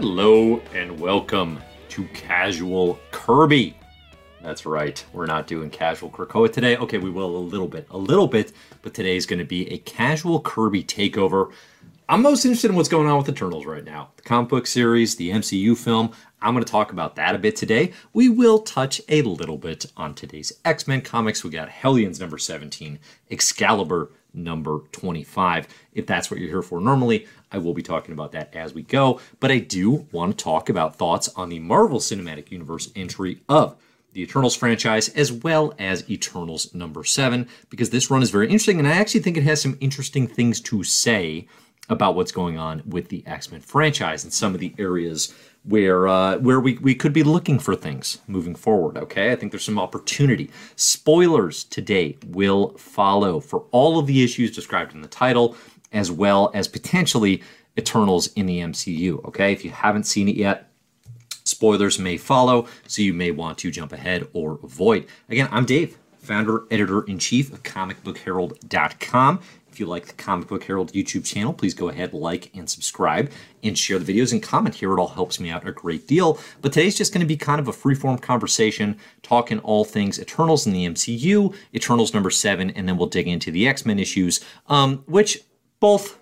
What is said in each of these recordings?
Hello and welcome to Casual Kirby. That's right, we're not doing Casual Krakoa today. Okay, we will a little bit, a little bit, but today is going to be a Casual Kirby takeover. I'm most interested in what's going on with the Eternals right now. The comic book series, the MCU film. I'm going to talk about that a bit today. We will touch a little bit on today's X Men comics. We got Hellions number 17, Excalibur number 25. If that's what you're here for normally, I will be talking about that as we go. But I do want to talk about thoughts on the Marvel Cinematic Universe entry of the Eternals franchise as well as Eternals number 7 because this run is very interesting and I actually think it has some interesting things to say about what's going on with the X-Men franchise and some of the areas where uh, where we, we could be looking for things moving forward. Okay, I think there's some opportunity. Spoilers today will follow for all of the issues described in the title, as well as potentially Eternals in the MCU. Okay, if you haven't seen it yet, spoilers may follow, so you may want to jump ahead or avoid. Again, I'm Dave, founder, editor in chief of ComicBookHerald.com. If you like the Comic Book Herald YouTube channel, please go ahead, like, and subscribe, and share the videos and comment here. It all helps me out a great deal. But today's just going to be kind of a free-form conversation, talking all things Eternals in the MCU, Eternals number seven, and then we'll dig into the X-Men issues, um, which both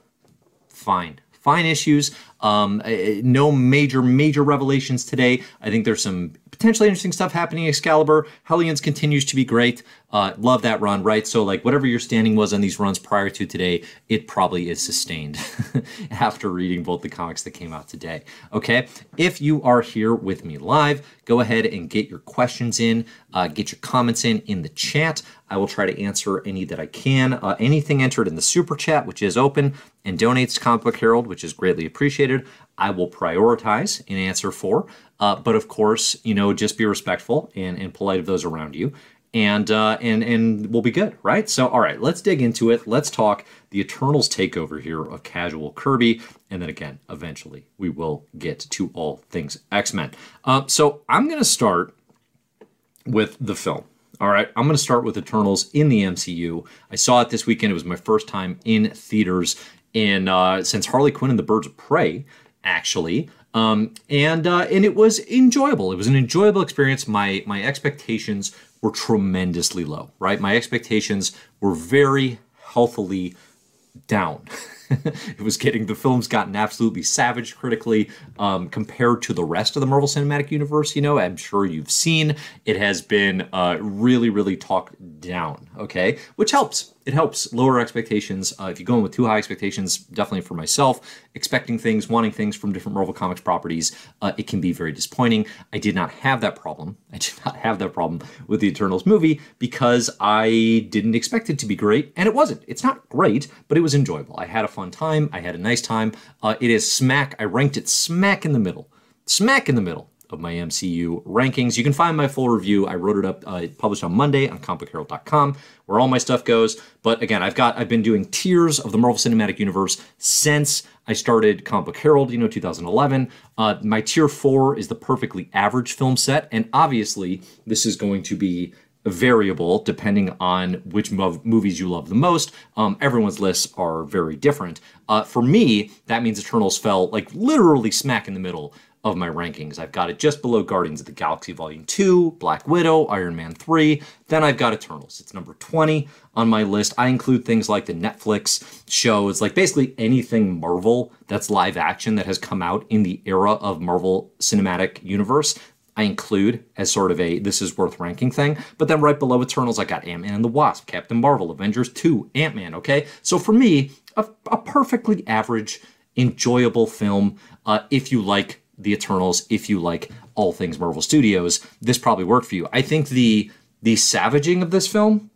fine fine issues. Um, no major, major revelations today. I think there's some potentially interesting stuff happening Excalibur. Hellions continues to be great. Uh, love that run, right? So, like, whatever your standing was on these runs prior to today, it probably is sustained after reading both the comics that came out today. Okay. If you are here with me live, go ahead and get your questions in, uh, get your comments in in the chat. I will try to answer any that I can. Uh, anything entered in the super chat, which is open and donates to Comic Book Herald, which is greatly appreciated, I will prioritize and answer for. Uh, but of course, you know, just be respectful and, and polite of those around you and uh, and and we'll be good, right? So, all right, let's dig into it. Let's talk the Eternals takeover here of Casual Kirby, and then again, eventually, we will get to all things X Men. Um, so, I'm going to start with the film. All right, I'm going to start with Eternals in the MCU. I saw it this weekend. It was my first time in theaters in uh, since Harley Quinn and the Birds of Prey, actually. Um, and uh, and it was enjoyable. It was an enjoyable experience. My my expectations were tremendously low, right? My expectations were very healthily down. it was getting the film's gotten absolutely savage critically um, compared to the rest of the Marvel Cinematic Universe. You know, I'm sure you've seen it has been uh, really, really talked down. Okay, which helps it helps lower expectations. Uh, if you go in with too high expectations, definitely for myself, expecting things, wanting things from different Marvel Comics properties, uh, it can be very disappointing. I did not have that problem. I did not have that problem with the Eternals movie because I didn't expect it to be great, and it wasn't. It's not great, but it was enjoyable. I had a fun time. I had a nice time. Uh, it is smack. I ranked it smack in the middle. Smack in the middle of my MCU rankings. You can find my full review. I wrote it up, uh, published on Monday on comicbookherald.com, where all my stuff goes. But again, I've got I've been doing tiers of the Marvel Cinematic Universe since I started Comic Book Herald, you know, 2011. Uh, my tier four is the perfectly average film set, and obviously this is going to be variable depending on which mov- movies you love the most. Um, everyone's lists are very different. Uh, for me, that means Eternals fell like literally smack in the middle of my rankings. I've got it just below Guardians of the Galaxy Volume 2, Black Widow, Iron Man 3. Then I've got Eternals. It's number 20 on my list. I include things like the Netflix shows, like basically anything Marvel that's live action that has come out in the era of Marvel Cinematic Universe. I include as sort of a this is worth ranking thing. But then right below Eternals, I got Ant Man and the Wasp, Captain Marvel, Avengers 2, Ant Man, okay? So for me, a, a perfectly average, enjoyable film uh, if you like the Eternals, if you like all things Marvel Studios, this probably worked for you. I think the the savaging of this film,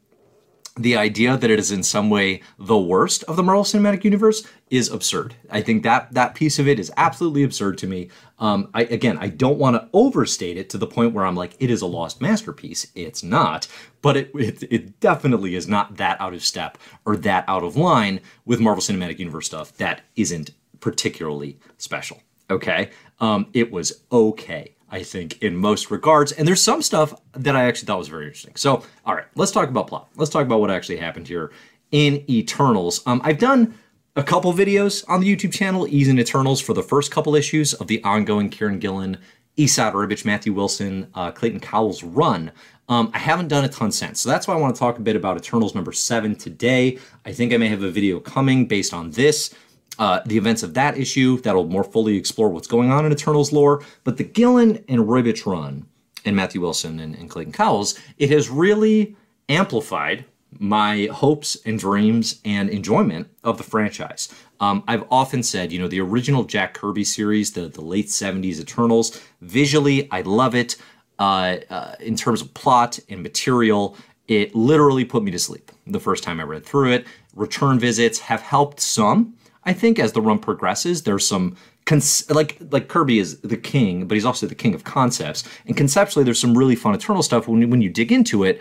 the idea that it is in some way the worst of the Marvel Cinematic Universe, is absurd. I think that that piece of it is absolutely absurd to me. Um, I, again, I don't want to overstate it to the point where I'm like, it is a lost masterpiece. It's not, but it, it, it definitely is not that out of step or that out of line with Marvel Cinematic Universe stuff that isn't particularly special. Okay, um, it was okay, I think, in most regards. And there's some stuff that I actually thought was very interesting. So, all right, let's talk about plot. Let's talk about what actually happened here in Eternals. Um, I've done a couple videos on the YouTube channel, Ease and Eternals, for the first couple issues of the ongoing Kieron Gillen, Esad Ribic, Matthew Wilson, uh, Clayton Cowles run. Um, I haven't done a ton since, so that's why I want to talk a bit about Eternals number seven today. I think I may have a video coming based on this. Uh, the events of that issue that'll more fully explore what's going on in Eternals lore. But the Gillen and Ribic run, and Matthew Wilson and, and Clayton Cowles, it has really amplified my hopes and dreams and enjoyment of the franchise. Um, I've often said, you know, the original Jack Kirby series, the, the late 70s Eternals, visually, I love it. Uh, uh, in terms of plot and material, it literally put me to sleep the first time I read through it. Return visits have helped some. I think as the run progresses, there's some cons- like like Kirby is the king, but he's also the king of concepts. And conceptually, there's some really fun Eternal stuff when when you dig into it.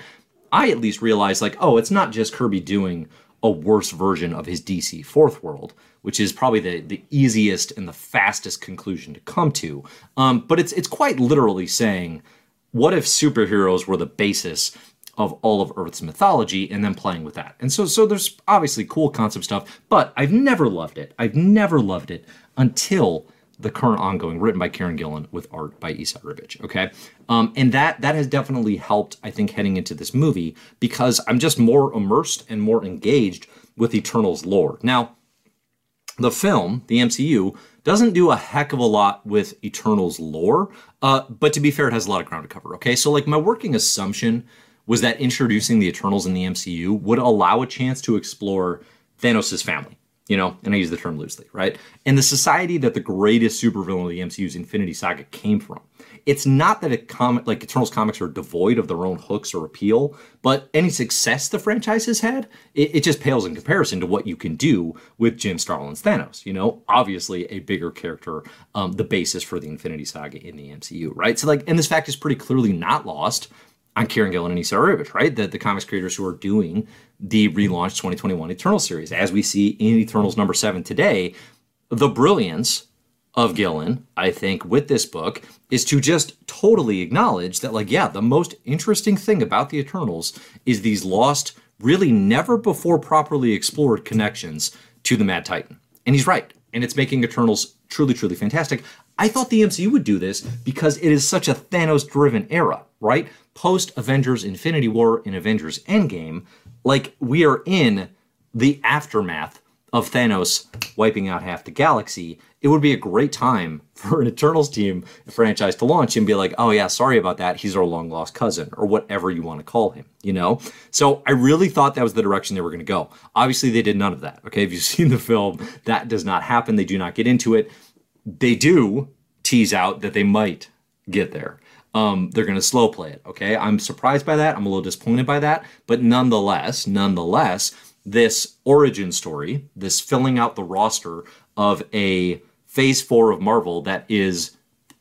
I at least realize like, oh, it's not just Kirby doing a worse version of his DC Fourth World, which is probably the, the easiest and the fastest conclusion to come to. Um, but it's it's quite literally saying, what if superheroes were the basis of all of Earth's mythology and then playing with that? And so so there's obviously cool concept stuff, but I've never loved it. I've never loved it until the current ongoing, written by Kieron Gillen with art by Esad Ribic. Okay, um, and that that has definitely helped. I think heading into this movie because I'm just more immersed and more engaged with Eternals lore. Now, the film, the MCU, doesn't do a heck of a lot with Eternals lore, uh, but to be fair, it has a lot of ground to cover. Okay, so like my working assumption was that introducing the Eternals in the MCU would allow a chance to explore Thanos' family you know, and I use the term loosely, right? And the society that the greatest supervillain of the MCU's Infinity Saga came from. It's not that a comic like Eternals comics are devoid of their own hooks or appeal, but any success the franchise has had, it, it just pales in comparison to what you can do with Jim Starlin's Thanos. You know, obviously a bigger character, um, the basis for the Infinity Saga in the MCU, right? So like, and this fact is pretty clearly not lost on Kieron Gillen and Esad Ribic, right? The, the comics creators who are doing the relaunched 2021 Eternal series. As we see in Eternals number seven today, the brilliance of Gillen, I think, with this book is to just totally acknowledge that, like, yeah, the most interesting thing about the Eternals is these lost, really never before properly explored connections to the Mad Titan. And he's right. And it's making Eternals truly, truly fantastic. I thought the MCU would do this because it is such a Thanos driven era, right? Post Avengers Infinity War and Avengers Endgame, like we are in the aftermath of Thanos wiping out half the galaxy. It would be a great time for an Eternals team franchise to launch and be like, oh yeah, sorry about that. He's our long lost cousin, or whatever you want to call him, you know? So I really thought that was the direction they were going to go. Obviously, they did none of that. Okay, if you've seen the film, that does not happen. They do not get into it. They do tease out that they might get there um, they're going to slow play it. Okay, I'm surprised by that. I'm a little disappointed by that, but nonetheless, nonetheless, this origin story, this filling out the roster of a Phase Four of Marvel that is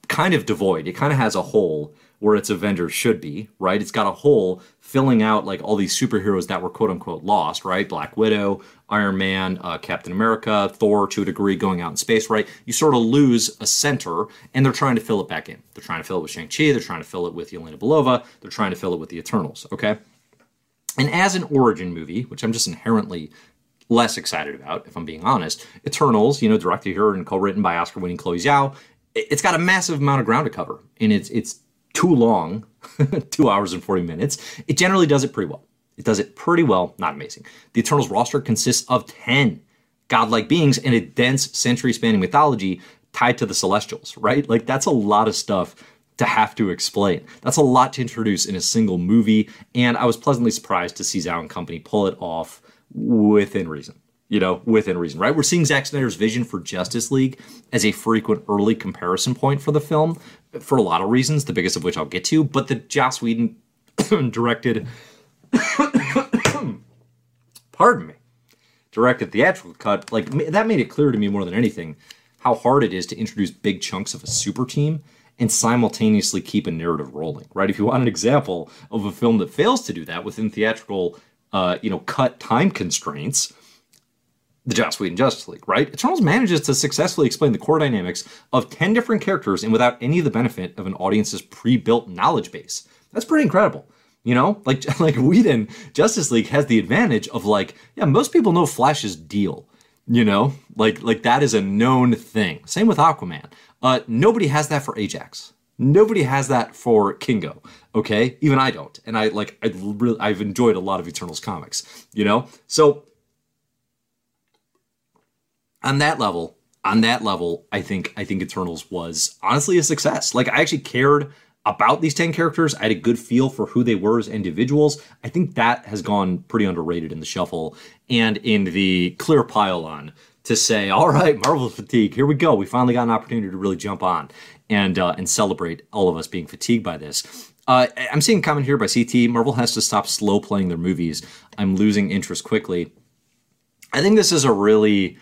kind of devoid. It kind of has a hole where its Avengers should be, right? It's got a hole filling out like all these superheroes that were quote unquote lost, right? Black Widow, Iron Man, uh, Captain America, Thor to a degree going out in space, right? You sort of lose a center and they're trying to fill it back in. They're trying to fill it with Shang-Chi, they're trying to fill it with Yelena Belova, they're trying to fill it with the Eternals, okay? And as an origin movie, which I'm just inherently less excited about, if I'm being honest, Eternals, you know, directed here and co-written by Oscar-winning Chloe Zhao, it's got a massive amount of ground to cover, and it's it's too long, two hours and 40 minutes. It generally does it pretty well. It does it pretty well, not amazing. The Eternals roster consists of 10 godlike beings in a dense century spanning mythology tied to the Celestials, right? Like, that's a lot of stuff to have to explain. That's a lot to introduce in a single movie, and I was pleasantly surprised to see Zhao and company pull it off within reason you know, within reason, right? We're seeing Zack Snyder's vision for Justice League as a frequent early comparison point for the film for a lot of reasons, the biggest of which I'll get to. But the Joss Whedon directed, pardon me, directed theatrical cut, like that made it clear to me more than anything how hard it is to introduce big chunks of a super team and simultaneously keep a narrative rolling, right? If you want an example of a film that fails to do that within theatrical, uh, you know, cut time constraints the Joss Whedon Justice League, right? Eternals manages to successfully explain the core dynamics of 10 different characters and without any of the benefit of an audience's pre-built knowledge base. That's pretty incredible. You know, like like Whedon Justice League has the advantage of like, yeah, most people know Flash's deal. You know, like like that is a known thing. Same with Aquaman. Uh, nobody has that for Ajax. Nobody has that for Kingo. Okay, even I don't. And I like I really I've enjoyed a lot of Eternals comics. You know, so on that level, on that level, I think I think Eternals was honestly a success. Like I actually cared about these 10 characters. I had a good feel for who they were as individuals. I think that has gone pretty underrated in the shuffle and in the clear pile on to say, all right, Marvel fatigue, here we go. We finally got an opportunity to really jump on and uh, and celebrate all of us being fatigued by this. Uh, I'm seeing a comment here by CT. Marvel has to stop slow playing their movies. I'm losing interest quickly. I think this is a really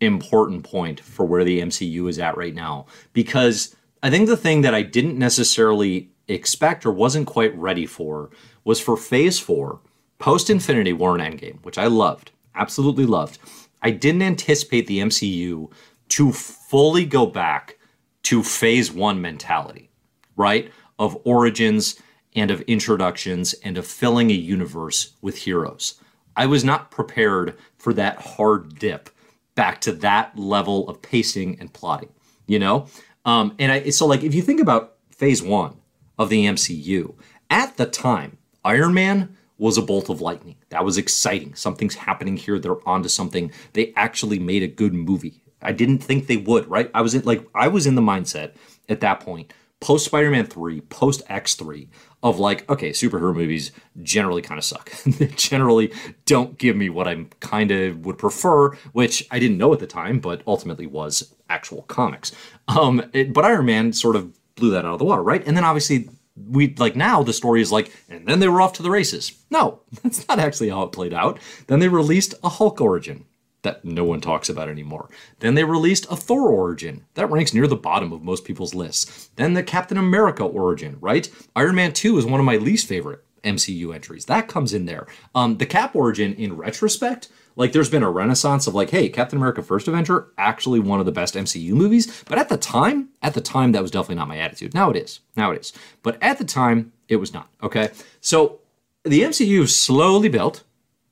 important point for where the MCU is at right now because I think the thing that I didn't necessarily expect or wasn't quite ready for was for Phase 4, post Infinity War and Endgame, which I loved, absolutely loved. I didn't anticipate the MCU to fully go back to Phase 1 mentality, right? Of origins and of introductions and of filling a universe with heroes. I was not prepared for that hard dip back to that level of pacing and plotting, you know? Um, and I, so, like, if you think about phase one of the MCU, at the time, Iron Man was a bolt of lightning. That was exciting. Something's happening here. They're onto something. They actually made a good movie. I didn't think they would, right? I was in, like, I was in the mindset at that point, post Spider Man 3, post X3, of like, okay, superhero movies generally kind of suck. they generally don't give me what I kind of would prefer, which I didn't know at the time, but ultimately was actual comics. Um, it, but Iron Man sort of blew that out of the water, right? And then obviously we like now the story is like, and then they were off to the races. No, that's not actually how it played out. Then they released a Hulk origin that no one talks about anymore. Then they released a Thor origin that ranks near the bottom of most people's lists. Then the Captain America origin, right? Iron Man 2 is one of my least favorite MCU entries. That comes in there. Um, the Cap origin, in retrospect, like there's been a renaissance of like, hey, Captain America First Avenger, actually one of the best MCU movies. But at the time, at the time, that was definitely not my attitude. Now it is. Now it is. But at the time, it was not. Okay. So the MCU slowly built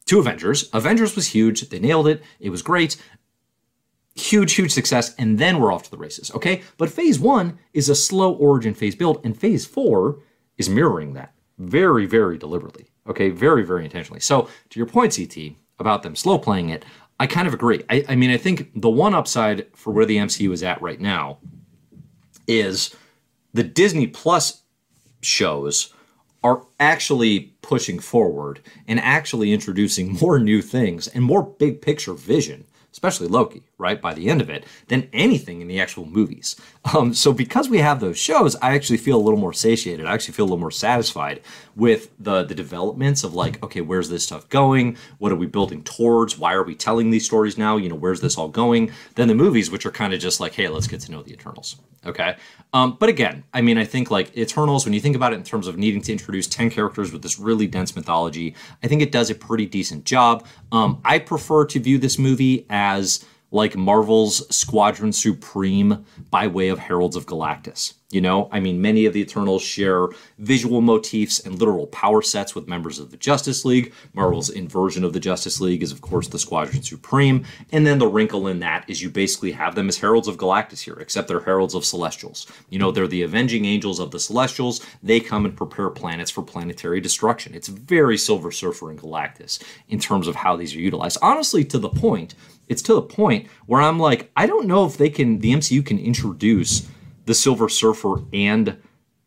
to Avengers. Avengers was huge. They nailed it. It was great. Huge, huge success. And then we're off to the races. Okay. But phase one is a slow origin phase build, and phase four is mirroring that very, very deliberately. Okay. Very, very intentionally. So to your point, CT, about them slow playing it, I kind of agree. I, I mean, I think the one upside for where the MCU is at right now is the Disney Plus shows are actually pushing forward and actually introducing more new things and more big picture vision especially Loki, right, by the end of it, than anything in the actual movies. Um, so because we have those shows, I actually feel a little more satiated. I actually feel a little more satisfied with the the developments of like, okay, where's this stuff going? What are we building towards? Why are we telling these stories now? You know, where's this all going? Than the movies, which are kind of just like, hey, let's get to know the Eternals. Okay. Um, but again, I mean, I think like Eternals, when you think about it in terms of needing to introduce 10 characters with this really dense mythology, I think it does a pretty decent job. Um, I prefer to view this movie as like Marvel's Squadron Supreme by way of Heralds of Galactus. You know, I mean, many of the Eternals share visual motifs and literal power sets with members of the Justice League. Marvel's inversion of the Justice League is, of course, the Squadron Supreme. And then the wrinkle in that is you basically have them as Heralds of Galactus here, except they're Heralds of Celestials. You know, they're the avenging angels of the Celestials. They come and prepare planets for planetary destruction. It's very Silver Surfer and Galactus in terms of how these are utilized. Honestly, to the point, it's to the point where I'm like, I don't know if they can, the MCU can introduce the Silver Surfer and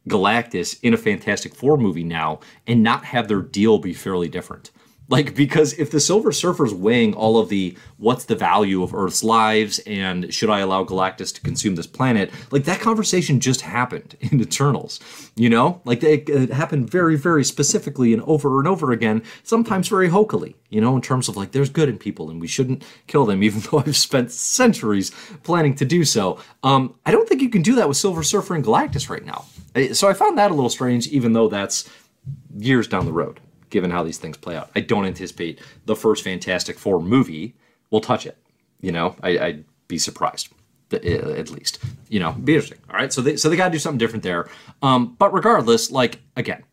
Galactus in a Fantastic Four movie now and not have their deal be fairly different. Like, because if the Silver Surfer's weighing all of the what's the value of Earth's lives and should I allow Galactus to consume this planet, like that conversation just happened in Eternals, you know? Like, it, it happened very, very specifically and over and over again, sometimes very hokily, you know, in terms of like, there's good in people and we shouldn't kill them, even though I've spent centuries planning to do so. Um, I don't think you can do that with Silver Surfer and Galactus right now. So I found that a little strange, even though that's years down the road given how these things play out. I don't anticipate the first Fantastic Four movie will touch it. You know, I, would be surprised at least. You know, be interesting. All right, so they so they got to do something different there. Um, but regardless, like again,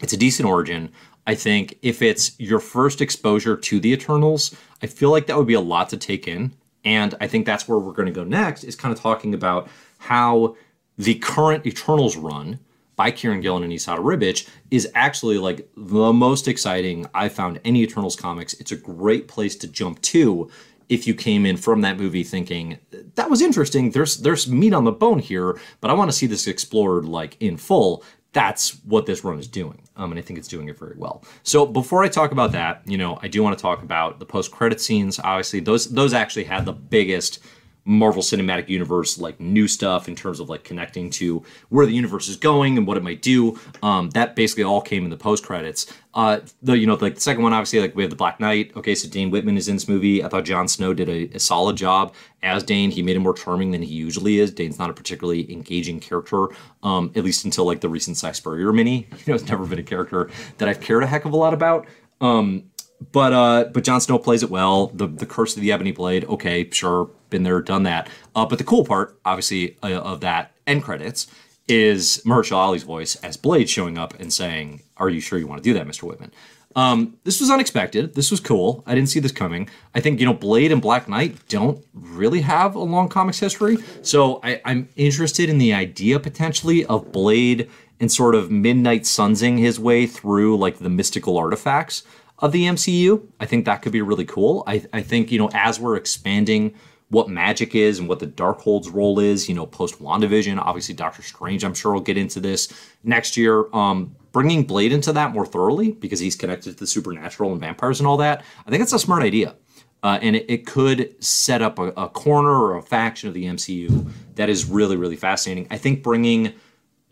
it's a decent origin. I think if it's your first exposure to the Eternals, I feel like that would be a lot to take in. And I think that's where we're going to go next is kind of talking about how the current Eternals run by Kieron Gillen and Esad Ribic is actually like the most exciting I've found any Eternals comics. It's a great place to jump to if you came in from that movie thinking that was interesting. There's there's meat on the bone here, but I want to see this explored like in full that's what this run is doing. Um, and I think it's doing it very well. So before I talk about that, you know, I do want to talk about the post credit scenes. Obviously, those those actually had the biggest Marvel Cinematic Universe like new stuff in terms of like connecting to where the universe is going and what it might do. Um, that basically all came in the post credits. Uh, the you know like the second one obviously like we have the Black Knight. Okay, so Dane Whitman is in this movie. I thought Jon Snow did a, a solid job as Dane. He made him more charming than he usually is. Dane's not a particularly engaging character, um, at least until like the recent Si Spurrier mini. You know, it's never been a character that I've cared a heck of a lot about. Um, but uh, but Jon Snow plays it well. The the Curse of the Ebony Blade, okay, sure, been there, done that. Uh, but the cool part, obviously, uh, of that end credits is Mahershala Ali's voice as Blade showing up and saying, "Are you sure you want to do that, Mr. Whitman?" Um, this was unexpected. This was cool. I didn't see this coming. I think you know Blade and Black Knight don't really have a long comics history, so I, I'm interested in the idea potentially of Blade and sort of midnight sunsing his way through like the mystical artifacts of the MCU. I think that could be really cool. I, I think, you know, as we're expanding what magic is and what the Darkhold's role is, you know, post WandaVision, obviously Doctor Strange, I'm sure we'll get into this next year. Um, bringing Blade into that more thoroughly because he's connected to the supernatural and vampires and all that, I think it's a smart idea. Uh, and it, it, could set up a, a, corner or a faction of the MCU that is really, really fascinating. I think bringing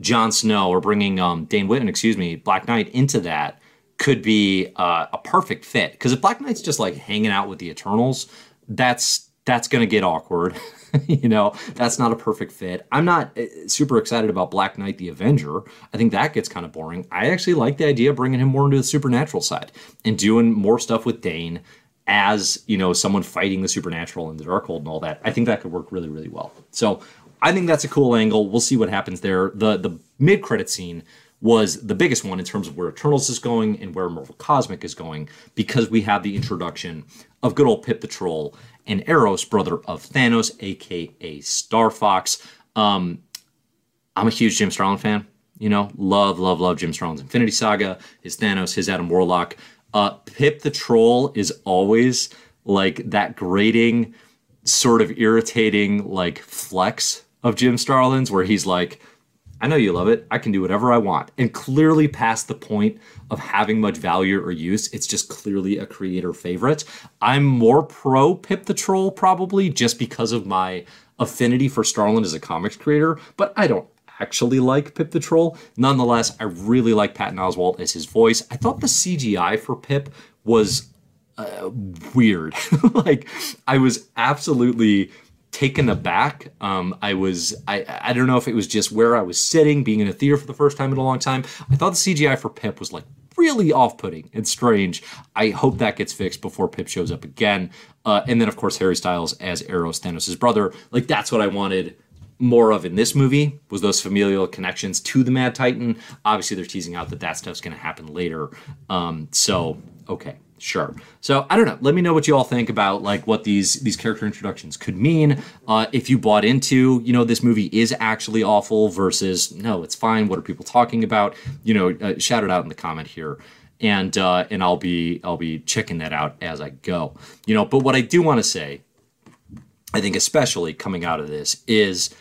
Jon Snow or bringing um, Dane Whitman, excuse me, Black Knight into that could be uh, a perfect fit. Because if Black Knight's just like hanging out with the Eternals, that's that's going to get awkward. you know, that's not a perfect fit. I'm not uh, super excited about Black Knight the Avenger. I think that gets kind of boring. I actually like the idea of bringing him more into the supernatural side and doing more stuff with Dane as, you know, someone fighting the supernatural and the Darkhold and all that. I think that could work really, really well. So I think that's a cool angle. We'll see what happens there. The the mid credit scene was the biggest one in terms of where Eternals is going and where Marvel Cosmic is going because we have the introduction of good old Pip the Troll and Eros, brother of Thanos, aka Star Fox. Um, I'm a huge Jim Starlin fan. You know, love, love, love Jim Starlin's Infinity Saga, his Thanos, his Adam Warlock. Uh, Pip the Troll is always like that grating, sort of irritating, like flex of Jim Starlin's, where he's like, I know you love it. I can do whatever I want. And clearly past the point of having much value or use, it's just clearly a creator favorite. I'm more pro Pip the Troll probably just because of my affinity for Starlin as a comics creator, but I don't actually like Pip the Troll. Nonetheless, I really like Patton Oswalt as his voice. I thought the CGI for Pip was uh, weird. like I was absolutely taken aback. Um, I was I I don't know if it was just where I was sitting, being in a theater for the first time in a long time. I thought the CGI for Pip was like really off-putting and strange. I hope that gets fixed before Pip shows up again. Uh, and then of course Harry Styles as Eros Thanos' brother. Like that's what I wanted more of in this movie was those familial connections to the Mad Titan. Obviously, they're teasing out that that stuff's going to happen later. Um, so okay, Sure. So I don't know. Let me know what you all think about like what these these character introductions could mean. Uh, if you bought into, you know, this movie is actually awful versus no, it's fine. What are people talking about? You know, uh, shout it out in the comment here, and uh, and I'll be I'll be checking that out as I go. You know, but what I do want to say, I think especially coming out of this is,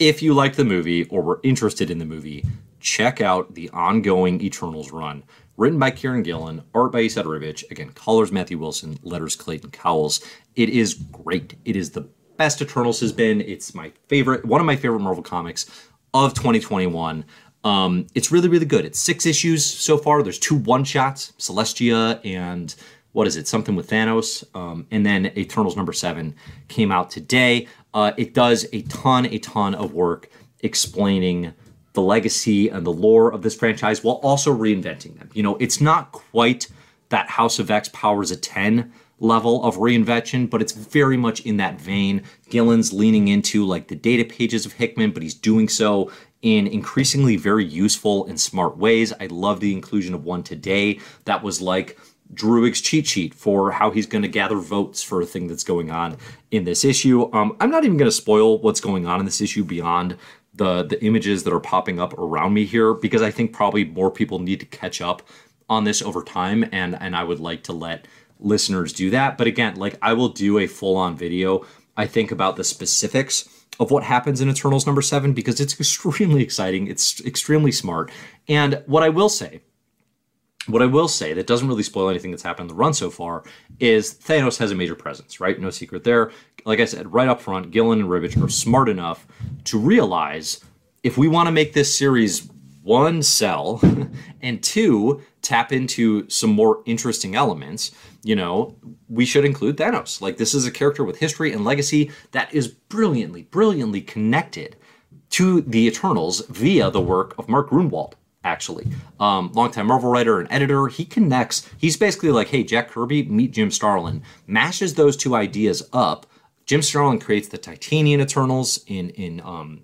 if you like the movie or were interested in the movie, check out the ongoing Eternals run written by Kieron Gillen, art by Ribic, again, colors Matthew Wilson, letters Clayton Cowles. It is great. It is the best Eternals has been. It's my favorite, one of my favorite Marvel comics of 2021. Um, it's really, really good. It's six issues so far. There's two one shots, Celestia and what is it? Something with Thanos. Um, and then Eternals number seven came out today. Uh, it does a ton, a ton of work explaining the legacy and the lore of this franchise while also reinventing them. You know, it's not quite that House of X powers a 10 level of reinvention, but it's very much in that vein. Gillen's leaning into like the data pages of Hickman, but he's doing so in increasingly very useful and smart ways. I love the inclusion of one today that was like Druig's cheat sheet for how he's going to gather votes for a thing that's going on in this issue. Um, I'm not even going to spoil what's going on in this issue beyond the the images that are popping up around me here because I think probably more people need to catch up on this over time, and and I would like to let listeners do that. But again, like I will do a full on video. I think about the specifics of what happens in Eternals number seven because it's extremely exciting. It's extremely smart. And what I will say what I will say that doesn't really spoil anything that's happened in the run so far is Thanos has a major presence, right? No secret there. Like I said, right up front, Gillen and Ribic are smart enough to realize if we want to make this series one sell and two tap into some more interesting elements, you know, we should include Thanos. Like this is a character with history and legacy that is brilliantly, brilliantly connected to the Eternals via the work of Mark Gruenwald actually. Um, longtime Marvel writer and editor. He connects, he's basically like, hey, Jack Kirby, meet Jim Starlin, mashes those two ideas up. Jim Starlin creates the Titanian Eternals in, in um,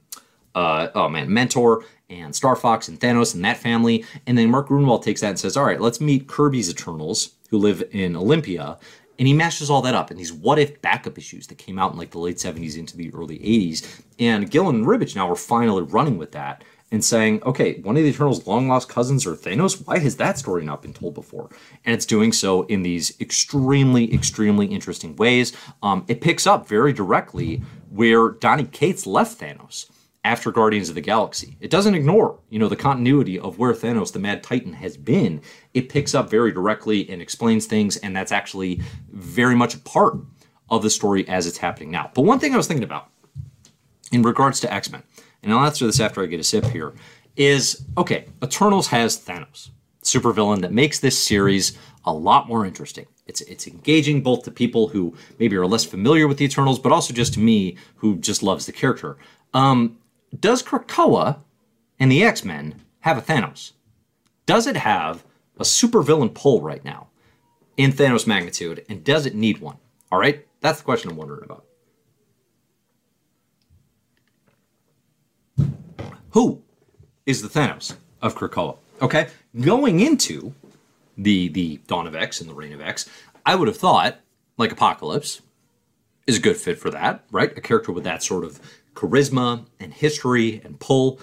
uh, oh man, Mentor and Star Fox and Thanos and that family. And then Mark Gruenwald takes that and says, all right, let's meet Kirby's Eternals who live in Olympia. And he mashes all that up in these what if backup issues that came out in like the late 70s into the early 80s. And Gillen and Ribic now are finally running with that and saying, okay, one of the Eternals' long lost cousins are Thanos. Why has that story not been told before? And it's doing so in these extremely, extremely interesting ways. Um, it picks up very directly where Donny Cates left Thanos after Guardians of the Galaxy. It doesn't ignore, you know, the continuity of where Thanos, the Mad Titan, has been. It picks up very directly and explains things, and that's actually very much a part of the story as it's happening now. But one thing I was thinking about in regards to X Men and I'll answer this after I get a sip here, is okay, Eternals has Thanos, supervillain that makes this series a lot more interesting. It's it's engaging both to people who maybe are less familiar with the Eternals, but also just to me who just loves the character. Um, does Krakoa and the X Men have a Thanos? Does it have a supervillain pull right now in Thanos magnitude, and does it need one? All right, that's the question I'm wondering about. Who is the Thanos of Krakoa. Okay, going into the the Dawn of X and the Reign of X, I would have thought like Apocalypse is a good fit for that, right? A character with that sort of charisma and history and pull.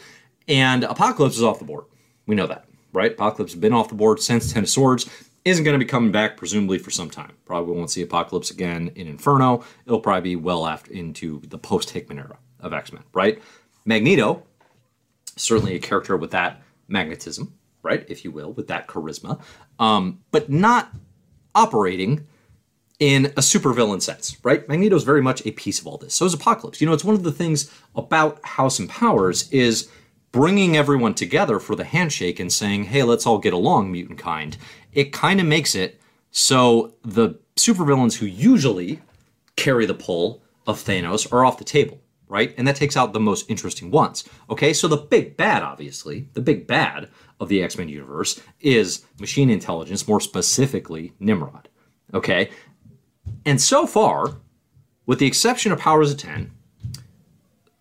And Apocalypse is off the board. We know that, right? Apocalypse has been off the board since Ten of Swords. Isn't going to be coming back, presumably, for some time. Probably won't see Apocalypse again in Inferno. It'll probably be well after into the post Hickman era of X Men, right? Magneto certainly a character with that magnetism, right, if you will, with that charisma, um, but not operating in a supervillain sense, right? Magneto is very much a piece of all this. So is Apocalypse. You know, it's one of the things about House and Powers is bringing everyone together for the handshake and saying, "Hey, let's all get along, mutant kind." It kind of makes it so the supervillains who usually carry the pull of Thanos are off the table right? And that takes out the most interesting ones. Okay, so the big bad, obviously, the big bad of the X Men universe is machine intelligence, more specifically Nimrod. Okay, and so far, with the exception of Powers of 10,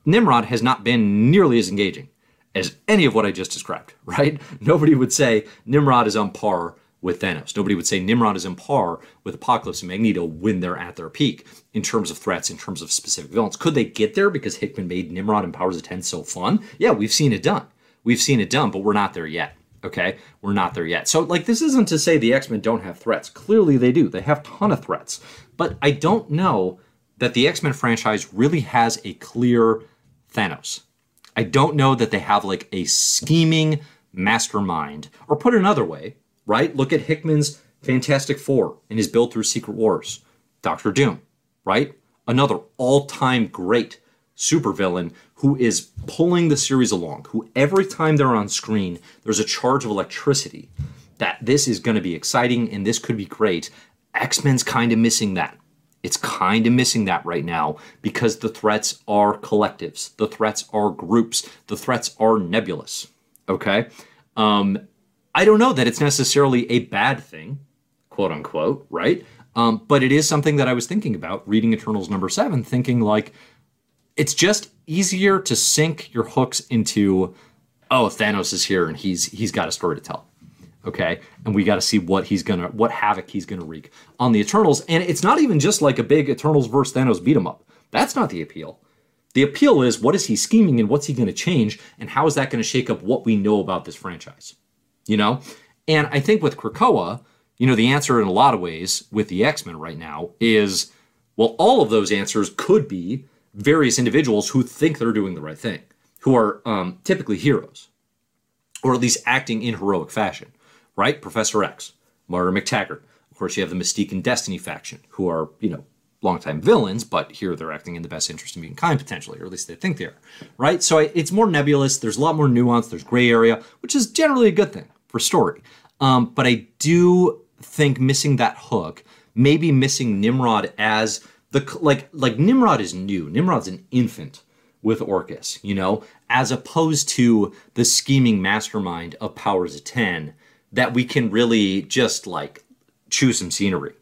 Nimrod has not been nearly as engaging as any of what I just described, right? Nobody would say Nimrod is on par with Thanos. Nobody would say Nimrod is in par with Apocalypse and Magneto when they're at their peak in terms of threats, in terms of specific villains. Could they get there because Hickman made Nimrod and Powers of 10 so fun? Yeah, we've seen it done. We've seen it done, but we're not there yet. Okay, we're not there yet. So, like, this isn't to say the X Men don't have threats. Clearly, they do. They have ton of threats. But I don't know that the X Men franchise really has a clear Thanos. I don't know that they have like a scheming mastermind. Or put another way, right? Look at Hickman's Fantastic Four and his build through Secret Wars. Doctor Doom, right? Another all time great supervillain who is pulling the series along, who every time they're on screen, there's a charge of electricity that this is going to be exciting and this could be great. X Men's kind of missing that. It's kind of missing that right now because the threats are collectives, the threats are groups, the threats are nebulous. Okay? Um, I don't know that it's necessarily a bad thing, quote unquote, right? Um, but it is something that I was thinking about reading Eternals number seven, thinking like it's just easier to sink your hooks into, oh, Thanos is here and he's he's got a story to tell. Okay, and we got to see what he's gonna, what havoc he's gonna wreak on the Eternals. And it's not even just like a big Eternals versus Thanos beat 'em up. That's not the appeal. The appeal is what is he scheming and what's he to change and how is that to shake up what we know about this franchise? You know? And I think with Krakoa, you know, the answer in a lot of ways with the X Men right now is well, all of those answers could be various individuals who think they're doing the right thing, who are um, typically heroes, or at least acting in heroic fashion, right? Professor X, Moira McTaggart. Of course, you have the Mystique and Destiny faction, who are, you know, longtime villains, but here they're acting in the best interest of mutant kind potentially, or at least they think they are, right? So it's more nebulous. There's a lot more nuance. There's gray area, which is generally a good thing for story. Um, but I do think missing that hook, maybe missing Nimrod as the like like Nimrod is new. Nimrod's an infant with Orchis, you know, as opposed to the scheming mastermind of Powers of Ten that we can really just like chew some scenery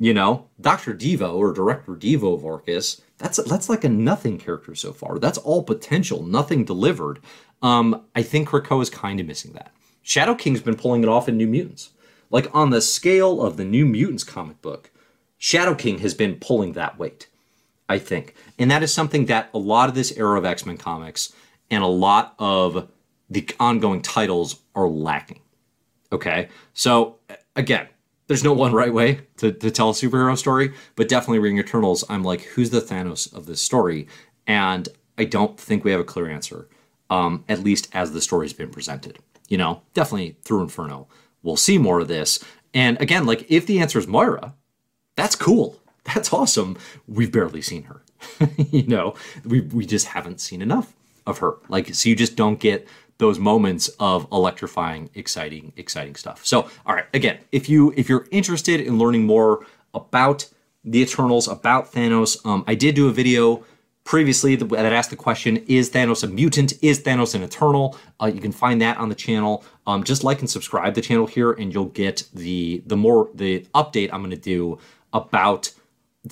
you know, Dr. Devo or Director Devo Orchis, that's that's like a nothing character so far. That's all potential, nothing delivered. Um, I think Krakoa is kind of missing that. Shadow King's been pulling it off in New Mutants. Like on the scale of the New Mutants comic book, Shadow King has been pulling that weight, I think. And that is something that a lot of this era of X Men comics and a lot of the ongoing titles are lacking. Okay? So, again, there's no one right way to, to tell a superhero story, but definitely Ring Eternals, I'm like, who's the Thanos of this story? And I don't think we have a clear answer, um, at least as the story's been presented. You know, definitely through Inferno, we'll see more of this. And again, like if the answer is Moira, that's cool. That's awesome. We've barely seen her. you know, we we just haven't seen enough of her. Like, so you just don't get those moments of electrifying, exciting, exciting stuff. So, all right, again, if you if you're interested in learning more about the Eternals, about Thanos, um, I did do a video previously that asked the question: Is Thanos a mutant? Is Thanos an Eternal? Uh, you can find that on the channel. Um, just like and subscribe the channel here, and you'll get the the more the update I'm going to do about.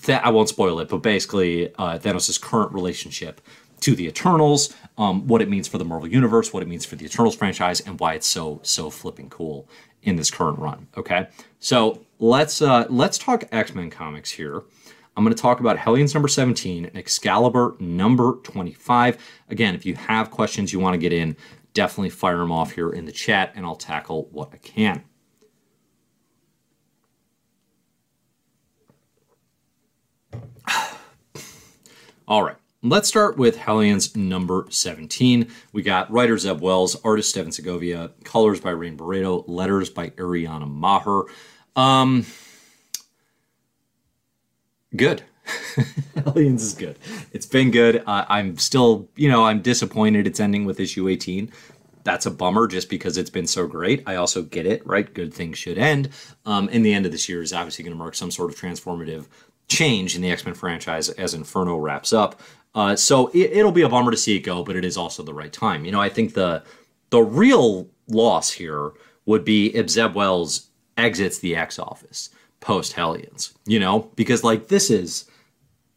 That I won't spoil it, but basically uh, current relationship to the Eternals, um, what it means for the Marvel Universe, what it means for the Eternals franchise, and why it's so so flipping cool in this current run. Okay, so let's uh, let's talk X Men comics here. I'm going to talk about Hellions number 17 and Excalibur number 25. Again, if you have questions you want to get in, definitely fire them off here in the chat, and I'll tackle what I can. All right. Let's start with Hellions number 17. We got writer Zeb Wells, artist Stephen Segovia, colors by Rain Beredo, letters by Ariana Maher. Um, good. Hellions is good. It's been good. Uh, I'm still, you know, I'm disappointed it's ending with issue 18. That's a bummer just because it's been so great. I also get it, right? Good things should end. Um, and the end of this year is obviously going to mark some sort of transformative change in the X Men franchise as Inferno wraps up. Uh, so it, will be a bummer to see it go, but it is also the right time. You know, I think the the real loss here would be if Zeb Wells exits the X office post Hellions. You know, because like this is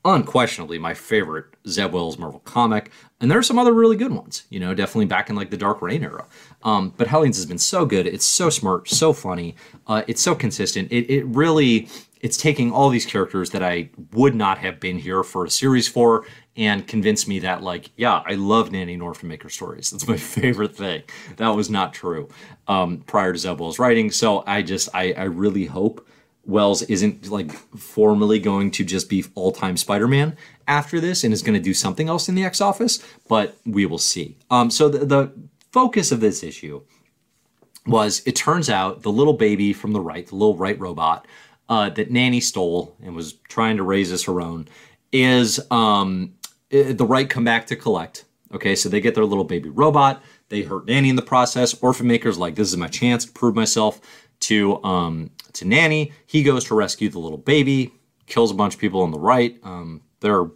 unquestionably my favorite Zeb Wells Marvel comic, and there are some other really good ones. You know, definitely back in like the Dark Reign era. Um, but Hellions has been so good. It's so smart, so funny. Uh, it's so consistent. It it really it's taking all these characters that I would not have been here for a series for and convinced me that like yeah i love nanny n' orphan maker stories. That's my favorite thing. That was not true um, prior to zeb wells writing. So i just I, I really hope wells isn't like formally going to just be all-time spider-man after this and is going to do something else in the x office but we will see. Um, so the, the focus of this issue was it turns out the little baby from the right the little right robot uh, that nanny stole and was trying to raise as her own is um, the right come back to collect. Okay, so they get their little baby robot. They hurt Nanny in the process. Orphan Maker's like, this is my chance to prove myself to um, to Nanny. He goes to rescue the little baby, kills a bunch of people on the right. Um, they're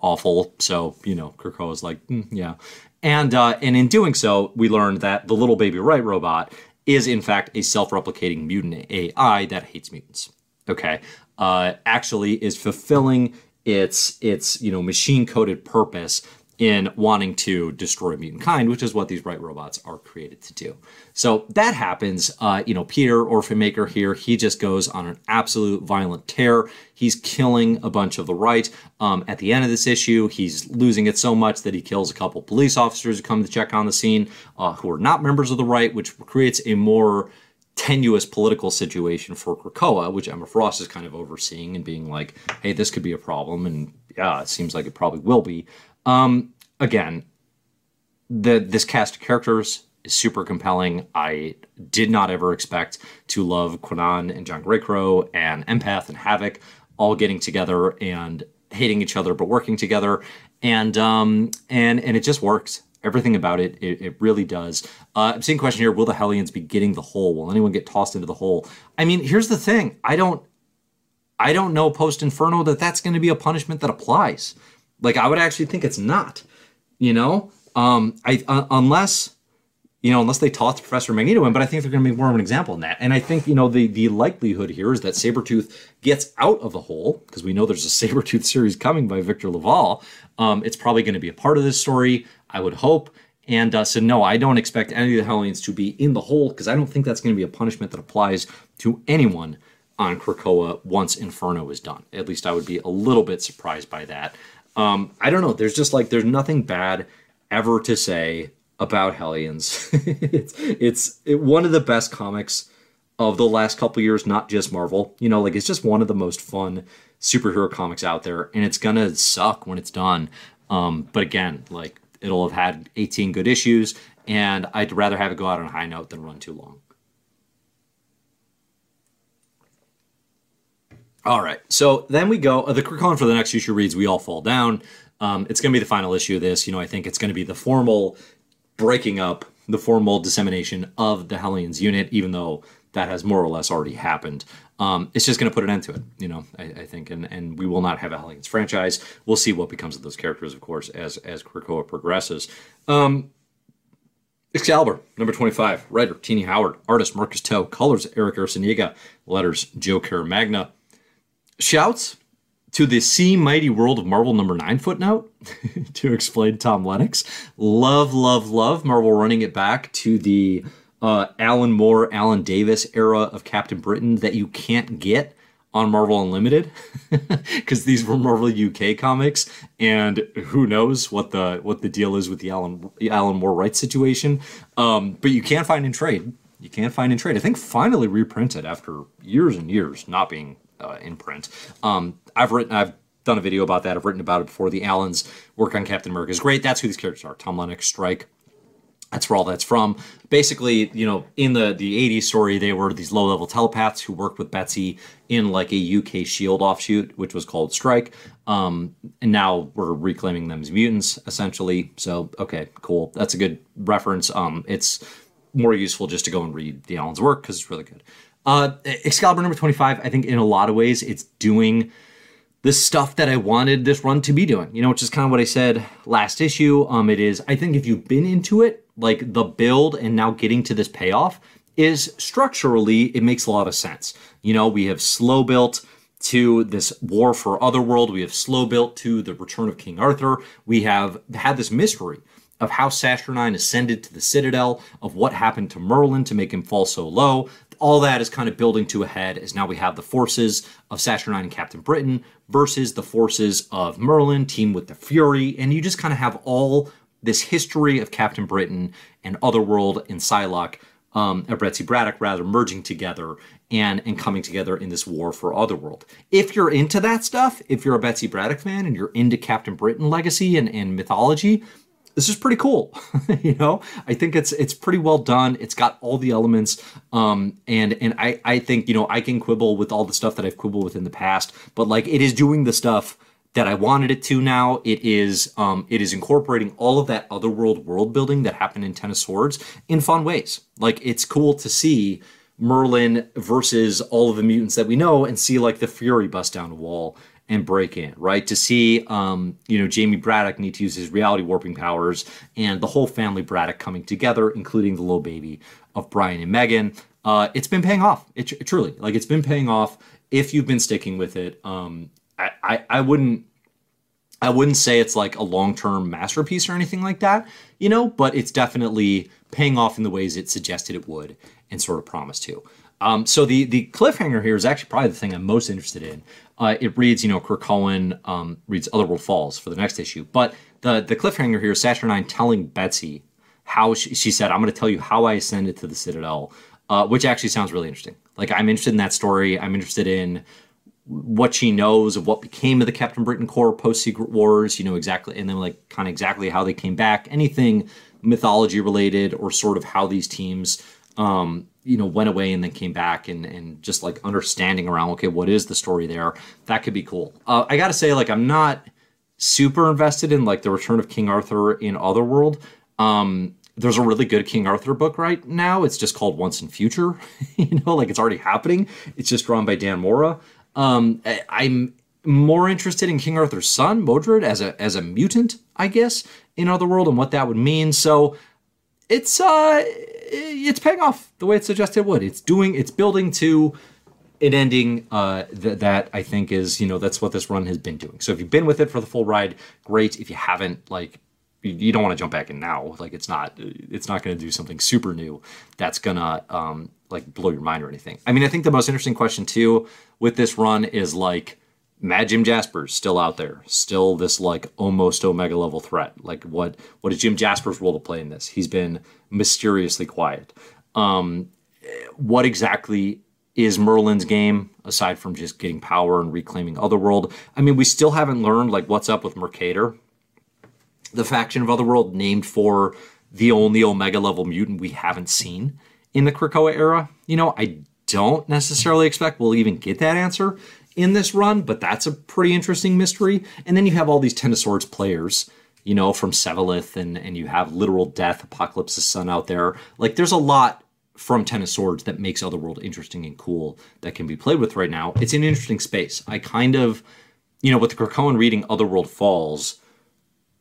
awful. So you know, Krakoa is like, mm, yeah, and uh, and in doing so, we learned that the little baby right robot is in fact a self-replicating mutant AI that hates mutants. Okay, uh, actually is fulfilling its its you know machine coded purpose in wanting to destroy mutant kind, which is what these right robots are created to do. So that happens. Uh, you know, Peter Orphan Maker here, he just goes on an absolute violent tear. He's killing a bunch of the right. Um, at the end of this issue, he's losing it so much that he kills a couple police officers who come to check on the scene, uh, who are not members of the right, which creates a more tenuous political situation for Krakoa, which Emma Frost is kind of overseeing and being like, hey, this could be a problem. And yeah, it seems like it probably will be. Um, again, the this cast of characters is super compelling. I did not ever expect to love Kwannon and John Greycrow and Empath and Havoc all getting together and hating each other but working together, and um, and and it just works. Everything about it, it, it really does. Uh, I'm seeing a question here: Will the Hellions be getting the hole? Will anyone get tossed into the hole? I mean, here's the thing: I don't, I don't know post Inferno that that's going to be a punishment that applies. Like I would actually think it's not. You know, um, I uh, unless you know unless they toss Professor Magneto in, but I think they're going to make more of an example in that. And I think you know the the likelihood here is that Sabretooth gets out of the hole because we know there's a Sabretooth series coming by Victor LaValle. Um, it's probably going to be a part of this story. I would hope. And uh, so, no, I don't expect any of the Hellions to be in the hole because I don't think that's going to be a punishment that applies to anyone on Krakoa once Inferno is done. At least I would be a little bit surprised by that. Um, I don't know. There's just like there's nothing bad ever to say about Hellions. it's it's it, one of the best comics of the last couple years, not just Marvel. You know, like it's just one of the most fun superhero comics out there, and it's gonna suck when it's done. Um, but again, like it'll have had 18 good issues, and I'd rather have it go out on a high note than run too long. All right. So then we go. Uh, the Krakoan for the next issue reads "We All Fall Down." Um, it's going to be the final issue of this. You know, I think it's going to be the formal breaking up, the formal dissemination of the Hellions unit, even though that has more or less already happened. Um, it's just going to put an end to it, you know. I, I, think, and and we will not have a Hellions franchise. We'll see what becomes of those characters, of course, as as Krakoa progresses. Um, Excalibur, number 25, writer Tini Howard, artist Marcus To, colors Eric Arciniega, letters Joe Caramagna. Shouts to the sea Mighty World of Marvel number nine footnote to explain Tom Lennox. Love, love, love Marvel running it back to the uh, Alan Moore, Alan Davis era of Captain Britain that you can't get on Marvel Unlimited because these were Marvel UK comics, and who knows what the what the deal is with the Alan Alan Moore rights situation. Um, but you can't find in trade. You can't find in trade. I think finally reprinted after years and years not being uh, in print. Um, I've written, I've done a video about that. I've written about it before. The Allens work on Captain America is great. That's who these characters are. Tom Lennox, Strike. That's where all that's from. Basically, you know, in the the 80s story, they were these low-level telepaths who worked with Betsy in like a UK Shield offshoot, which was called Strike. Um, and now we're reclaiming them as mutants, essentially. So, okay, cool. That's a good reference. Um, it's more useful just to go and read the Allen's work because it's really good. Uh, Excalibur number 25, I think in a lot of ways it's doing the stuff that I wanted this run to be doing, you know, which is kind of what I said last issue. Um, it is, I think if you've been into it, like the build and now getting to this payoff is structurally, it makes a lot of sense. You know, we have slow built to this war for Otherworld. We have slow built to the return of King Arthur. We have had this mystery of how Saturnine ascended to the Citadel, of what happened to Merlin to make him fall so low, all that is kind of building to a head as now we have the forces of Saturnine and Captain Britain versus the forces of Merlin, team with the Fury, and you just kind of have all this history of Captain Britain and Otherworld and Psylocke, um, or Betsy Braddock rather, merging together and and coming together in this war for Otherworld. If you're into that stuff, if you're a Betsy Braddock fan and you're into Captain Britain legacy and, and mythology, this is pretty cool. you know, I think it's it's pretty well done. It's got all the elements, um, and and I I think you know I can quibble with all the stuff that I've quibbled with in the past, but like it is doing the stuff that I wanted it to now. It is um, it is incorporating all of that other world world building that happened in Ten of Swords in fun ways. Like it's cool to see Merlin versus all of the mutants that we know and see like the Fury bust down a wall and break in, right? To see, um, you know, Jamie Braddock need to use his reality warping powers and the whole family Braddock coming together, including the little baby of Brian and Megan. Uh, it's been paying off. It, truly, like, it's been paying off if you've been sticking with it. Um, I, I, I wouldn't, I wouldn't say it's like a long term masterpiece or anything like that, you know, but it's definitely paying off in the ways it suggested it would and sort of promised to. Um, so the the cliffhanger here is actually probably the thing I'm most interested in. Uh, it reads, you know, Krakoan um, reads Otherworld Falls for the next issue, but the the cliffhanger here is Saturnine telling Betsy how she, she said, "I'm going to tell you how I ascended to the Citadel," uh, which actually sounds really interesting. Like I'm interested in that story. I'm interested in what she knows of what became of the Captain Britain Corps post Secret Wars. You know exactly, and then like kind of exactly how they came back. Anything mythology related, or sort of how these teams. Um, you know went away and then came back and and just like understanding around okay what is the story there? That could be cool. Uh, i gotta say like i'm not super invested in like the return of king arthur in otherworld um there's a really good king arthur book right now. It's just called once and future you know like it's already happening. It's just drawn by dan mora. Um I, i'm more interested in king arthur's son Mordred as a as a mutant i guess in otherworld and what that would mean. So it's uh it's paying off the way it suggested it would. It's doing it's building to an ending uh, th- that I think is you know that's what this run has been doing. So if you've been with it for the full ride, great. If you haven't, like you, you don't want to jump back in now. Like it's not it's not going to do something super new that's gonna um, like blow your mind or anything. I mean, I think the most interesting question too with this run is like Mad Jim Jasper's still out there, still this like almost omega level threat. Like what what is Jim Jasper's role to play in this? He's been mysteriously quiet. Um, what exactly is Merlin's game aside from just getting power and reclaiming Otherworld? I mean, we still haven't learned like what's up with Mercator, the faction of Otherworld named for the only omega level mutant we haven't seen in the Krakoa era. You know, I don't necessarily expect we'll even get that answer in this run, but that's a pretty interesting mystery. And then you have all these Ten of Swords players, you know, from Sevalith, and, and you have Literal Death, Apocalypse's Son out there. Like, there's a lot from Ten of Swords that makes Otherworld interesting and cool that can be played with right now. It's an interesting space. I kind of, you know, with the Krakoan reading Otherworld Falls,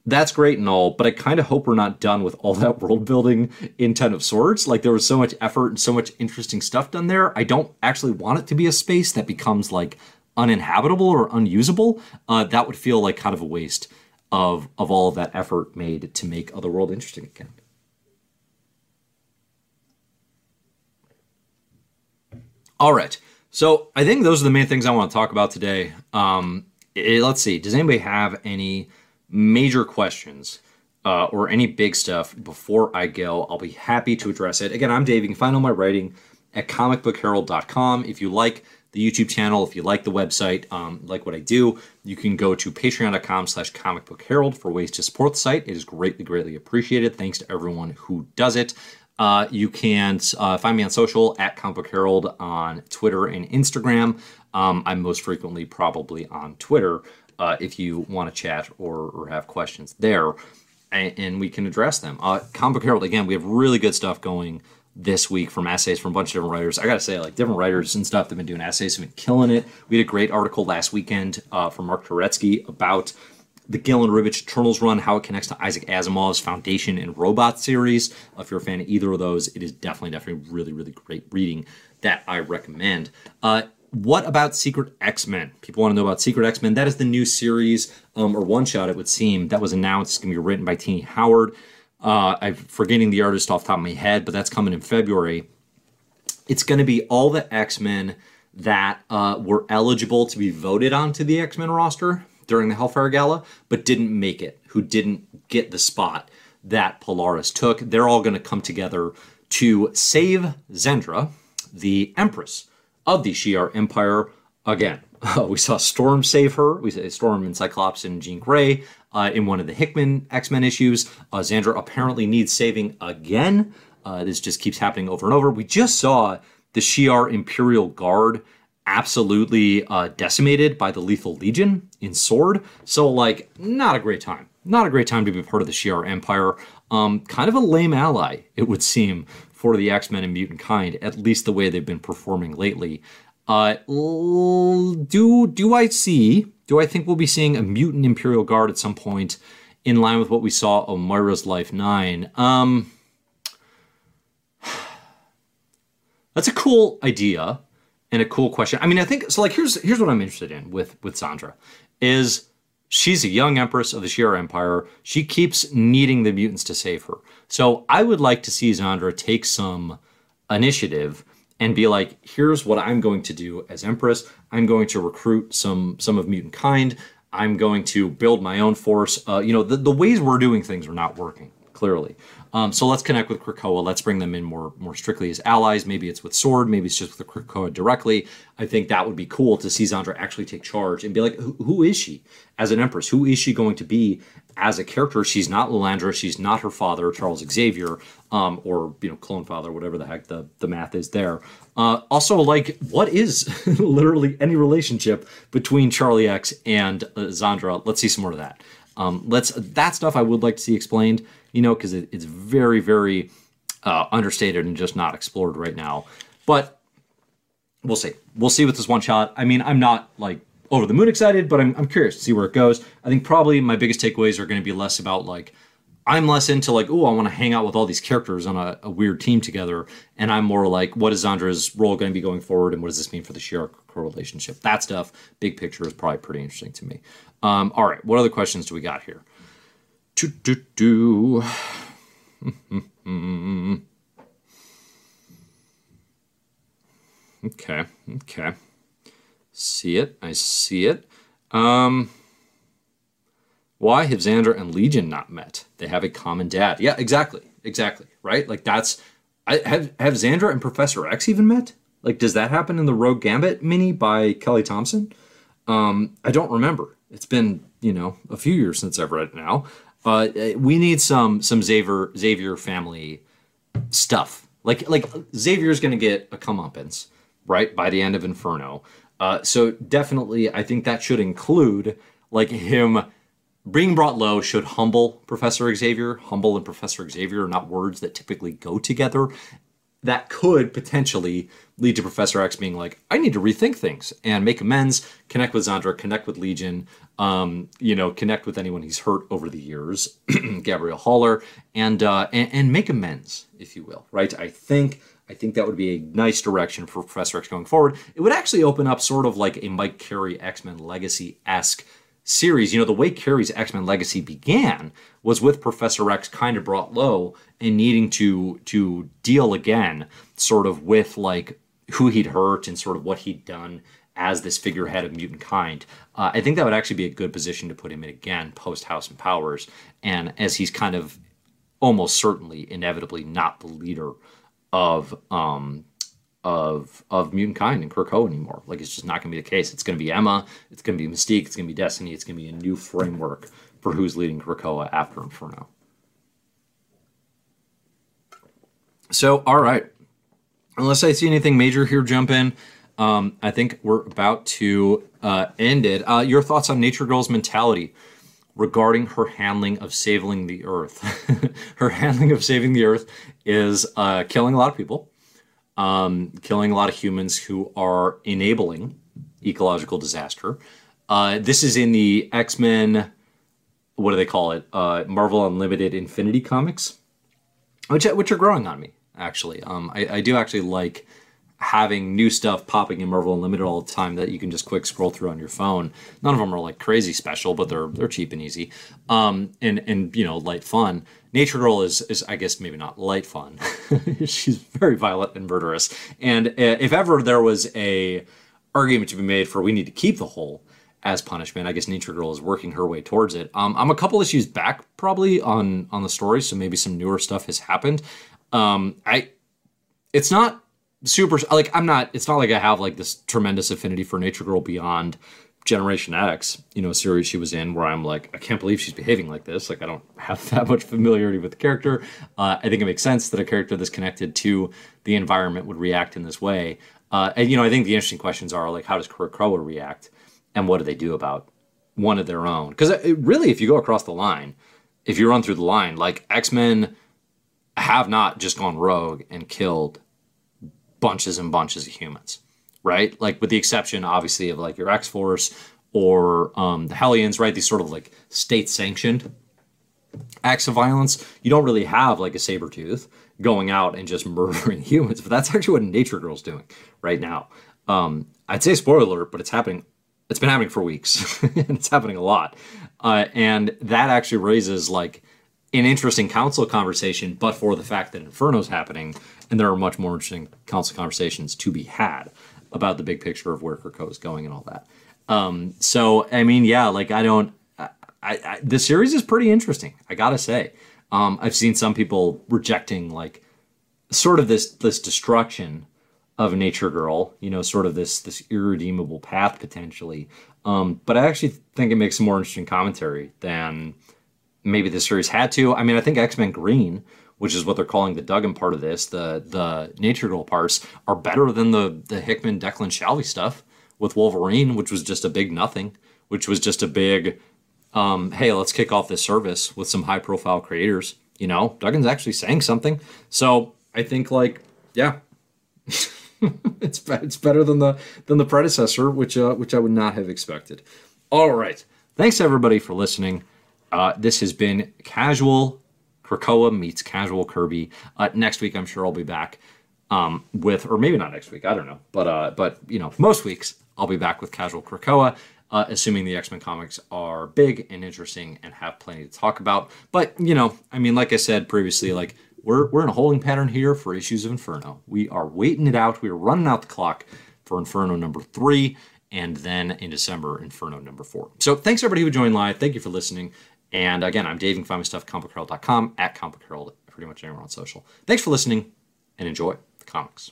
that's great and all, but I kind of hope we're not done with all that world building in Ten of Swords. Like there was so much effort and so much interesting stuff done there. I don't actually want it to be a space that becomes like uninhabitable or unusable, uh, that would feel like kind of a waste of of all of that effort made to make Otherworld interesting again. All right, so I think those are the main things I want to talk about today. Um, it, let's see, does anybody have any major questions? Uh, or any big stuff before I go, I'll be happy to address it. Again, I'm Dave. You can find all my writing at comicbookherald.com. If you like the YouTube channel. If you like the website, um, like what I do, you can go to patreon.com slash comic book herald for ways to support the site. It is greatly, greatly appreciated. Thanks to everyone who does it. Uh, you can uh, find me on social at Comic Book Herald on Twitter and Instagram. Um, I'm most frequently probably on Twitter uh, if you want to chat or, or have questions there, and, and, we can address them. Uh, Comic Book Herald, again, we have really good stuff going this week from essays from a bunch of different writers. I gotta say, like different writers and stuff that have been doing essays have been killing it. We had a great article last weekend uh, from Mark Turetsky about the Gillen Ribic Eternals run, how it connects to Isaac Asimov's Foundation and Robot series. Uh, if you're a fan of either of those, it is definitely, definitely really, really great reading that I recommend. Uh, what about Secret X Men? People want to know about Secret X Men. That is the new series, um, or one shot, it would seem, that was announced. It's going to be written by Tini Howard. Uh, I'm forgetting the artist off the top of my head, but that's coming in February. It's going to be all the X Men that uh, were eligible to be voted onto the X Men roster during the Hellfire Gala, but didn't make it, who didn't get the spot that Polaris took. They're all going to come together to save Xandra, the Empress of the Shi'ar Empire, again. Uh, we saw Storm save her. We saw Storm and Cyclops and Jean Grey uh, in one of the Hickman X Men issues. Uh, Xandra apparently needs saving again. Uh, this just keeps happening over and over. We just saw the Shi'ar Imperial Guard absolutely uh, decimated by the Lethal Legion in Sword. So, like, not a great time. Not a great time to be part of the Shi'ar Empire. Um, kind of a lame ally, it would seem, for the X Men and mutant kind, at least the way they've been performing lately. Uh, do do I see? Do I think we'll be seeing a mutant Imperial Guard at some point, in line with what we saw on Moira's Life Nine? Um, that's a cool idea and a cool question. I mean, I think so. Like, here's here's what I'm interested in with with Xandra is she's a young empress of the Shi'ar Empire. She keeps needing the mutants to save her. So I would like to see Xandra take some initiative and be like, here's what I'm going to do as empress. I'm going to recruit some some of mutant kind. I'm going to build my own force. Uh, you know, the, the ways we're doing things are not working clearly. Um, so let's connect with Krakoa. Let's bring them in more more strictly as allies. Maybe it's with Sword. Maybe it's just with Krakoa directly. I think that would be cool to see Xandra actually take charge and be like, who, who is she as an empress? Who is she going to be as a character? She's not Lilandra. She's not her father, Charles Xavier, um, or you know, clone father, whatever the heck the the math is there. Uh, also, like, what is literally any relationship between Charlie X and uh, Xandra? Let's see some more of that. Um, let's that stuff I would like to see explained you know, because it, it's very, very uh, understated and just not explored right now. But we'll see. We'll see with this one shot. I mean, I'm not like over the moon excited, but I'm, I'm curious to see where it goes. I think probably my biggest takeaways are going to be less about like, I'm less into like, oh, I want to hang out with all these characters on a, a, weird team together. And I'm more like, what is Xandra's role going to be going forward? And what does this mean for the Shi'ar relationship? That stuff, big picture, is probably pretty interesting to me. Um, all right, what other questions do we got here? Do, do, do. okay, okay. See it. I see it. Um, why have Xandra and Legion not met? They have a common dad. Yeah, exactly. Exactly. Right? Like that's I have have Xandra and Professor X even met? Like does that happen in the Rogue Gambit mini by Kelly Thompson? Um, I don't remember. It's been, you know, a few years since I've read it now. Uh, we need some some Xavier Xavier family stuff. Like like Xavier's to get a comeuppance right by the end of Inferno. Uh, so definitely, I think that should include like him being brought low should humble Professor Xavier. Humble and Professor Xavier are not words that typically go together. That could potentially lead to Professor X being like, I need to rethink things and make amends, connect with Xandra, connect with Legion, um, you know, connect with anyone he's hurt over the years, Gabrielle Haller, and, uh, and and make amends, if you will, right? I think I think that would be a nice direction for Professor X going forward. It would actually open up sort of like a Mike Carey X Men Legacy esque series. You know, the way Carey's X Men Legacy began was with Professor X kind of brought low and needing to to deal again, sort of with like who he'd hurt and sort of what he'd done as this figurehead of mutant kind. Uh, I think that would actually be a good position to put him in again post House and Powers, and as he's kind of almost certainly, inevitably, not the leader of um, of of mutant kind and Krakoa anymore. Like it's just not going to be the case. It's going to be Emma. It's going to be Mystique. It's going to be Destiny. It's going to be a new framework for who's leading Krakoa after Inferno. So, all right. Unless I see anything major here, jump in. Um, I think we're about to uh, end it. Uh, your thoughts on Nature Girl's mentality regarding her handling of saving the Earth? her handling of saving the Earth is uh, killing a lot of people, um, killing a lot of humans who are enabling ecological disaster. Uh, this is in the X Men. What do they call it? Uh, Marvel Unlimited Infinity comics, which which are growing on me actually. Um, I, I do actually like having new stuff popping in Marvel Unlimited all the time that you can just quick scroll through on your phone. None of them are like crazy special, but they're they're cheap and easy, um, and and you know light fun. Nature Girl is is I guess maybe not light fun. She's very violent and murderous, and uh, if ever there was a argument to be made for we need to keep the whole as punishment. I guess Nature Girl is working her way towards it. Um, I'm a couple issues back probably on on the story, so maybe some newer stuff has happened. Um, I, it's not super like I'm not. It's not like I have like this tremendous affinity for Nature Girl beyond Generation X, you know, series she was in, where I'm like, I can't believe she's behaving like this. Like, I don't have that much familiarity with the character. Uh, I think it makes sense that a character that's connected to the environment would react in this way. Uh, and you know, I think the interesting questions are like, how does Krakoa react, and what do they do about one of their own? Because really, if you go across the line, if you run through the line, like X Men have not just gone rogue and killed bunches and bunches of humans, right? Like with the exception, obviously, of like your X Force or um, the Hellions, right? These sort of like state sanctioned acts of violence. You don't really have like a saber tooth going out and just murdering humans, but that's actually what Nature Girl's doing right now. Um, I'd say spoiler alert, but it's happening it's been happening for weeks, and it's happening a lot. Uh, and that actually raises like an interesting council conversation, but for the fact that Inferno's happening, and there are much more interesting council conversations to be had about the big picture of where Krakoa is going and all that. Um, so I mean, yeah, like I don't. I, I, the series is pretty interesting. I gotta say, um, I've seen some people rejecting like sort of this this destruction of Nature Girl. You know, sort of this this irredeemable path potentially. Um, but I actually think it makes a more interesting commentary than maybe the series had to. I mean, I think X Men Green, which is what they're calling the Duggan part of this, the the Nature Girl parts, are better than the the Hickman Declan Shalvey stuff with Wolverine, which was just a big nothing, which was just a big, um, hey, let's kick off this service with some high profile creators. You know, Duggan's actually saying something. So I think like, yeah. it's it's better than the than the predecessor, which uh, which I would not have expected. All right, thanks everybody for listening. Uh, this has been Casual Krakoa meets Casual Kirby. Uh, next week, I'm sure I'll be back um, with, or maybe not next week, I don't know, but uh, but you know, most weeks I'll be back with Casual Krakoa. Uh, assuming the X Men comics are big and interesting and have plenty to talk about. But you know, I mean, like I said previously, like we're we're in a holding pattern here for issues of Inferno. We are waiting it out. We are running out the clock for Inferno number three, and then in December, Inferno number four. So thanks everybody who joined live. Thank you for listening. And again, I'm Dave. You can find my stuff at comicherald.com, at comicherald, pretty much anywhere on social. Thanks for listening, and enjoy the comics.